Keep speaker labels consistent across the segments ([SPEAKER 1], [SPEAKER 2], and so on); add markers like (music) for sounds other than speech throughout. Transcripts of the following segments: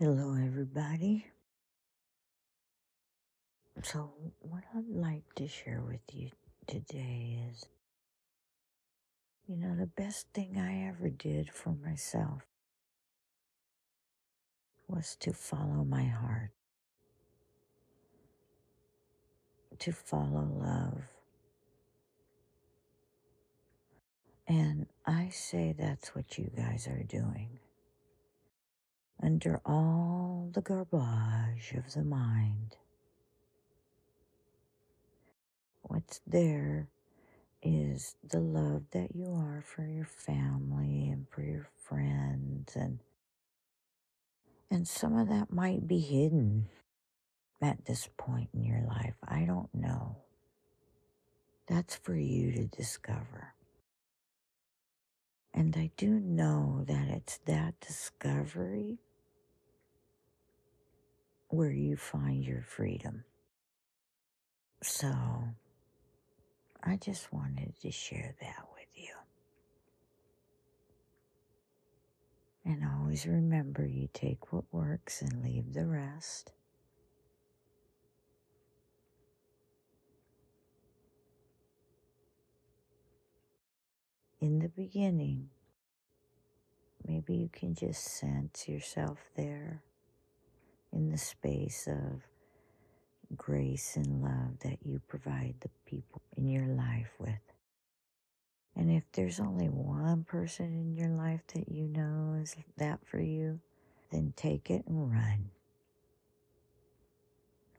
[SPEAKER 1] Hello, everybody. So, what I'd like to share with you today is you know, the best thing I ever did for myself was to follow my heart, to follow love. And I say that's what you guys are doing. Under all the garbage of the mind, what's there is the love that you are for your family and for your friends and and some of that might be hidden at this point in your life. I don't know. That's for you to discover. And I do know that it's that discovery where you find your freedom. So I just wanted to share that with you. And always remember you take what works and leave the rest. In the beginning, maybe you can just sense yourself there in the space of grace and love that you provide the people in your life with. And if there's only one person in your life that you know is that for you, then take it and run.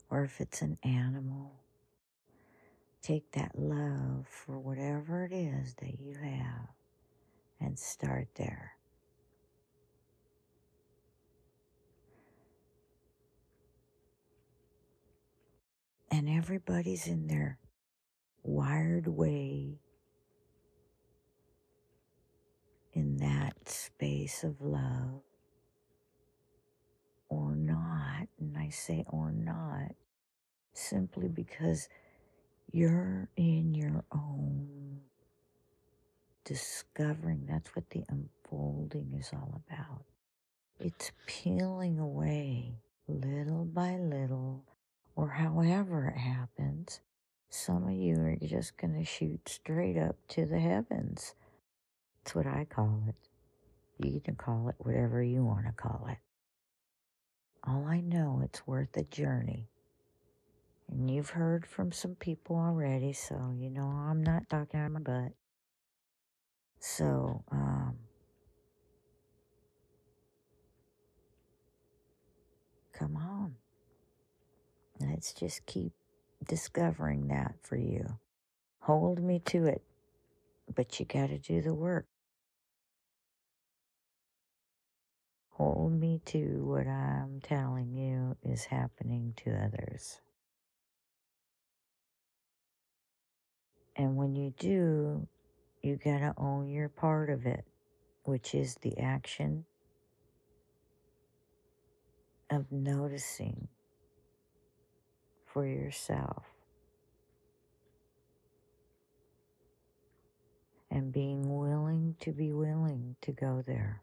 [SPEAKER 1] Or if it's an animal, take that love for whatever it is that you have and start there. And everybody's in their wired way in that space of love or not. And I say or not simply because you're in your own discovering. That's what the unfolding is all about. It's peeling away little by little, or however it happens. Some of you are just going to shoot straight up to the heavens. That's what I call it. You can call it whatever you want to call it. All I know, it's worth a journey. And you've heard from some people already, so you know I'm not talking out of my butt. So, um, come on. Let's just keep discovering that for you. Hold me to it, but you got to do the work. Hold me to what I'm telling you is happening to others. And when you do, you got to own your part of it, which is the action of noticing for yourself and being willing to be willing to go there.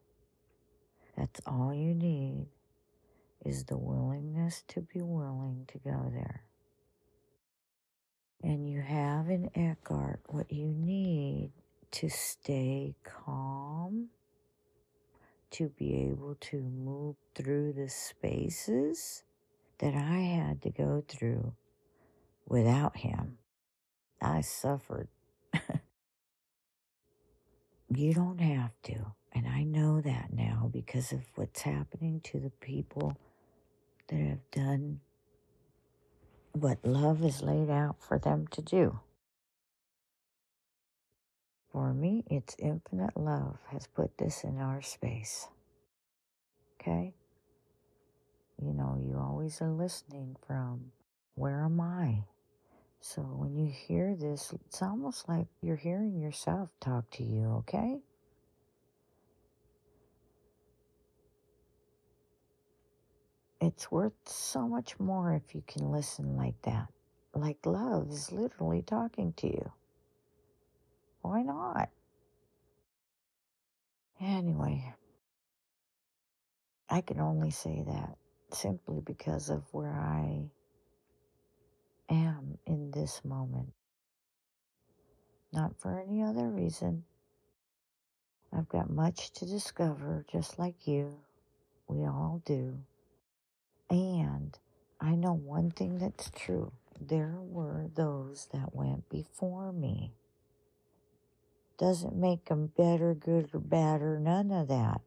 [SPEAKER 1] That's all you need is the willingness to be willing to go there. And you have in Eckhart what you need to stay calm, to be able to move through the spaces that I had to go through without him. I suffered. (laughs) you don't have to. And I know that now because of what's happening to the people that have done what love is laid out for them to do. For me, it's infinite love has put this in our space. Okay? You know, you always are listening from where am I? So when you hear this, it's almost like you're hearing yourself talk to you, okay? It's worth so much more if you can listen like that. Like love is literally talking to you. Why not? Anyway, I can only say that simply because of where I am in this moment. Not for any other reason. I've got much to discover, just like you. We all do. And I know one thing that's true there were those that went before me. Doesn't make them better, good, or bad, or none of that.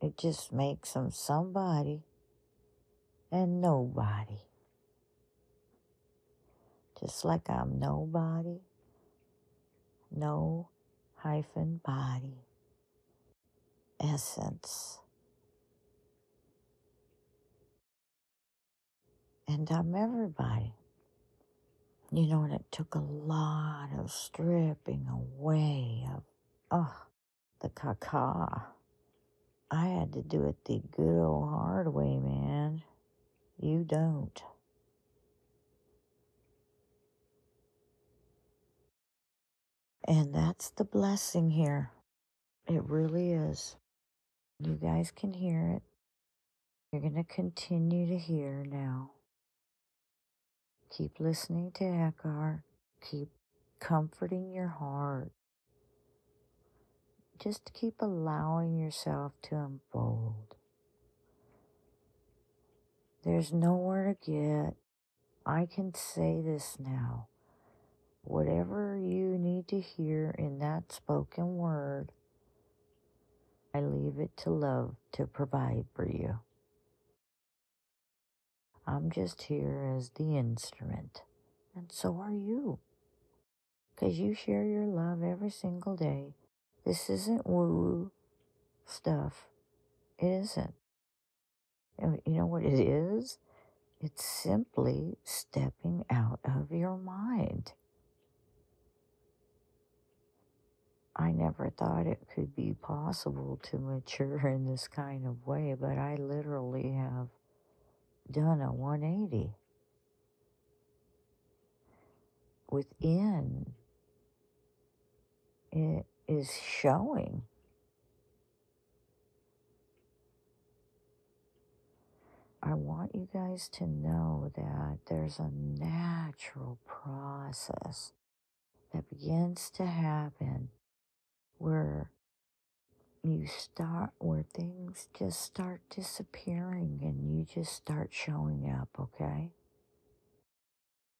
[SPEAKER 1] It just makes them somebody and nobody. Just like I'm nobody, no hyphen body, essence. And I'm everybody. You know, and it took a lot of stripping away of, oh, the caca. I had to do it the good old hard way, man. You don't. And that's the blessing here. It really is. You guys can hear it. You're going to continue to hear now. Keep listening to Eckhart. Keep comforting your heart. Just keep allowing yourself to unfold. There's nowhere to get. I can say this now. Whatever you need to hear in that spoken word, I leave it to love to provide for you. I'm just here as the instrument, and so are you. Because you share your love every single day. This isn't woo woo stuff. It isn't. You know what it is? It's simply stepping out of your mind. I never thought it could be possible to mature in this kind of way, but I literally have done a 180. Within, it is showing. I want you guys to know that there's a natural process that begins to happen where you start, where things just start disappearing and you just start showing up, okay?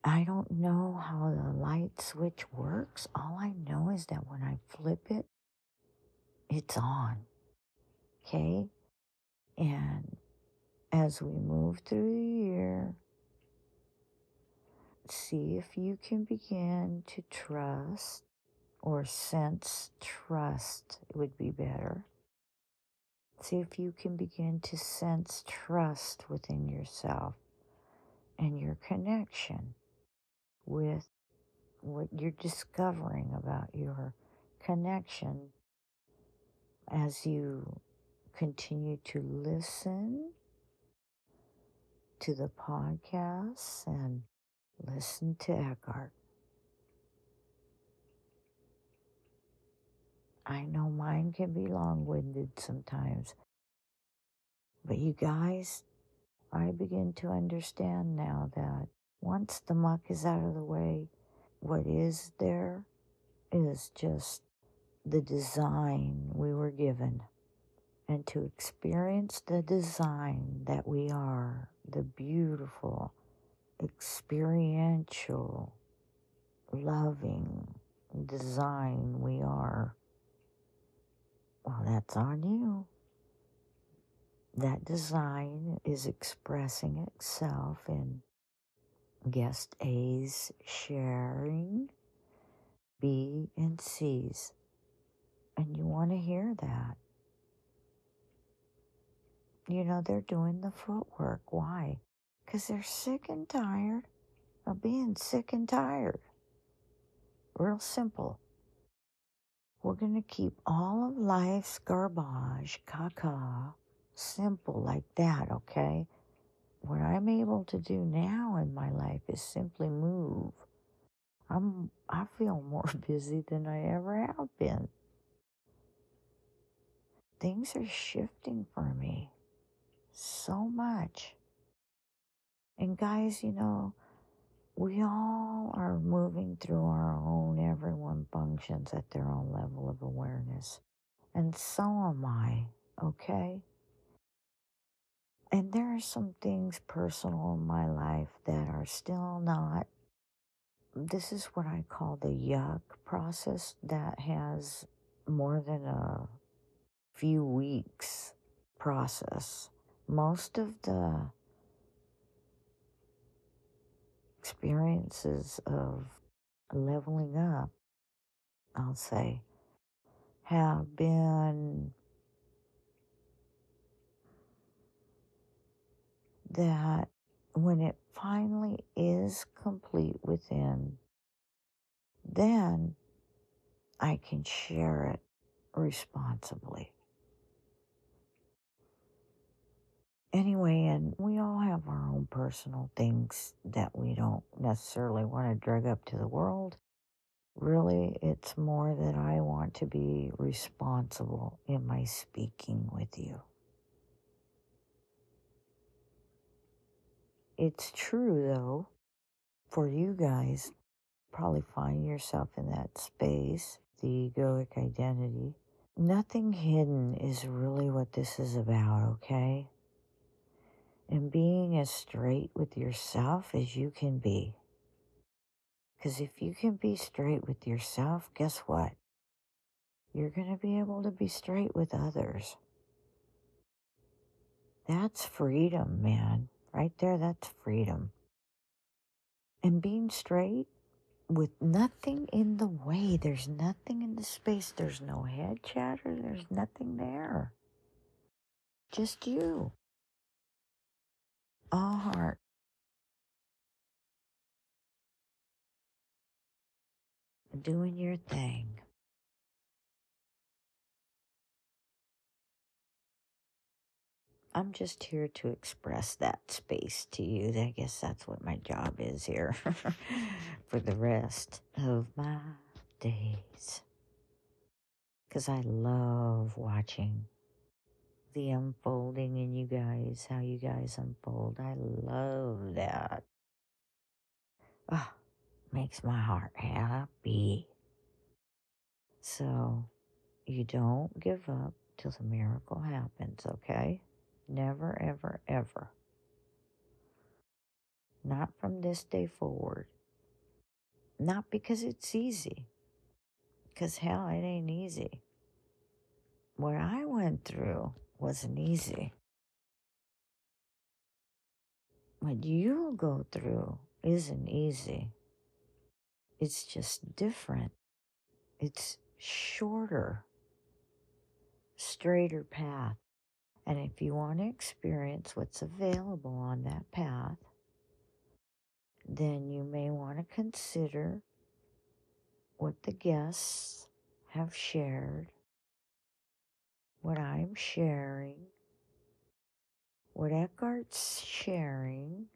[SPEAKER 1] I don't know how the light switch works. All I know is that when I flip it, it's on. Okay? And as we move through the year, see if you can begin to trust or sense trust, it would be better. See if you can begin to sense trust within yourself and your connection with what you're discovering about your connection as you continue to listen to the podcasts and listen to Eckhart. I know mine can be long winded sometimes, but you guys, I begin to understand now that once the muck is out of the way, what is there is just the design we were given. And to experience the design that we are, the beautiful, experiential, loving design we are, well, that's on you. That design is expressing itself in guest A's sharing B and C's. And you want to hear that. You know, they're doing the footwork. Why? Because they're sick and tired of being sick and tired. Real simple. We're going to keep all of life's garbage, caca, simple like that, okay? What I'm able to do now in my life is simply move. I'm I feel (laughs) more busy than I ever have been. Things are shifting for me. So much. And guys, you know, we all are moving through our own, everyone functions at their own level of awareness. And so am I, okay? And there are some things personal in my life that are still not. This is what I call the yuck process that has more than a few weeks process. Most of the experiences of leveling up, I'll say, have been that when it finally is complete within, then I can share it responsibly. Anyway, and we all have our own personal things that we don't necessarily want to drag up to the world. Really, it's more that I want to be responsible in my speaking with you. It's true, though, for you guys, probably find yourself in that space, the egoic identity. Nothing hidden is really what this is about, okay? And being as straight with yourself as you can be. Because if you can be straight with yourself, guess what? You're going to be able to be straight with others. That's freedom, man. Right there, that's freedom. And being straight with nothing in the way, there's nothing in the space, there's no head chatter, there's nothing there. Just you. All heart. Doing your thing. I'm just here to express that space to you. I guess that's what my job is here (laughs) for the rest of my days. Because I love watching the unfolding in you guys, how you guys unfold. I love that. Oh, makes my heart happy. So you don't give up till the miracle happens, okay? Never, ever, ever. Not from this day forward. Not because it's easy. Because hell, it ain't easy. What I went through wasn't easy. What you go through isn't easy. It's just different. It's shorter, straighter path. And if you want to experience what's available on that path, then you may want to consider what the guests have shared, what I'm sharing, what Eckhart's sharing,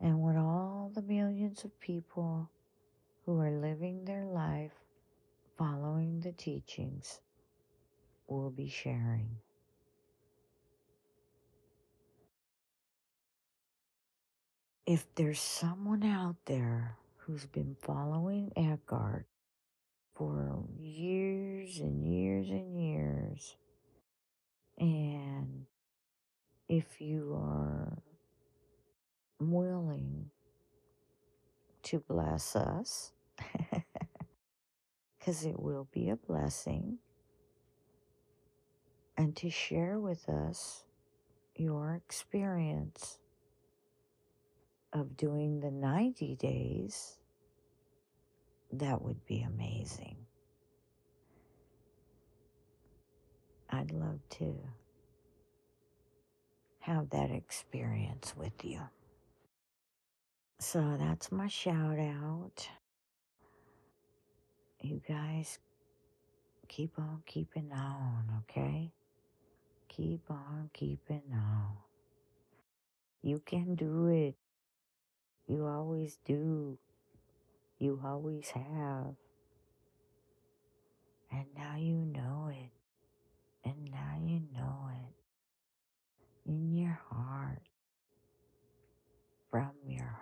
[SPEAKER 1] and what all the millions of people who are living their life following the teachings will be sharing. if there's someone out there who's been following Eckhart for years and years and years, and if you are willing to bless us, (laughs) because it will be a blessing, and to share with us your experience of doing the 90 days, that would be amazing. I'd love to have that experience with you. So that's my shout out. You guys keep on keeping on, okay? Keep on keeping on. You can do it. You always do. You always have. And now you know it. And now you know it. in your heart, from your.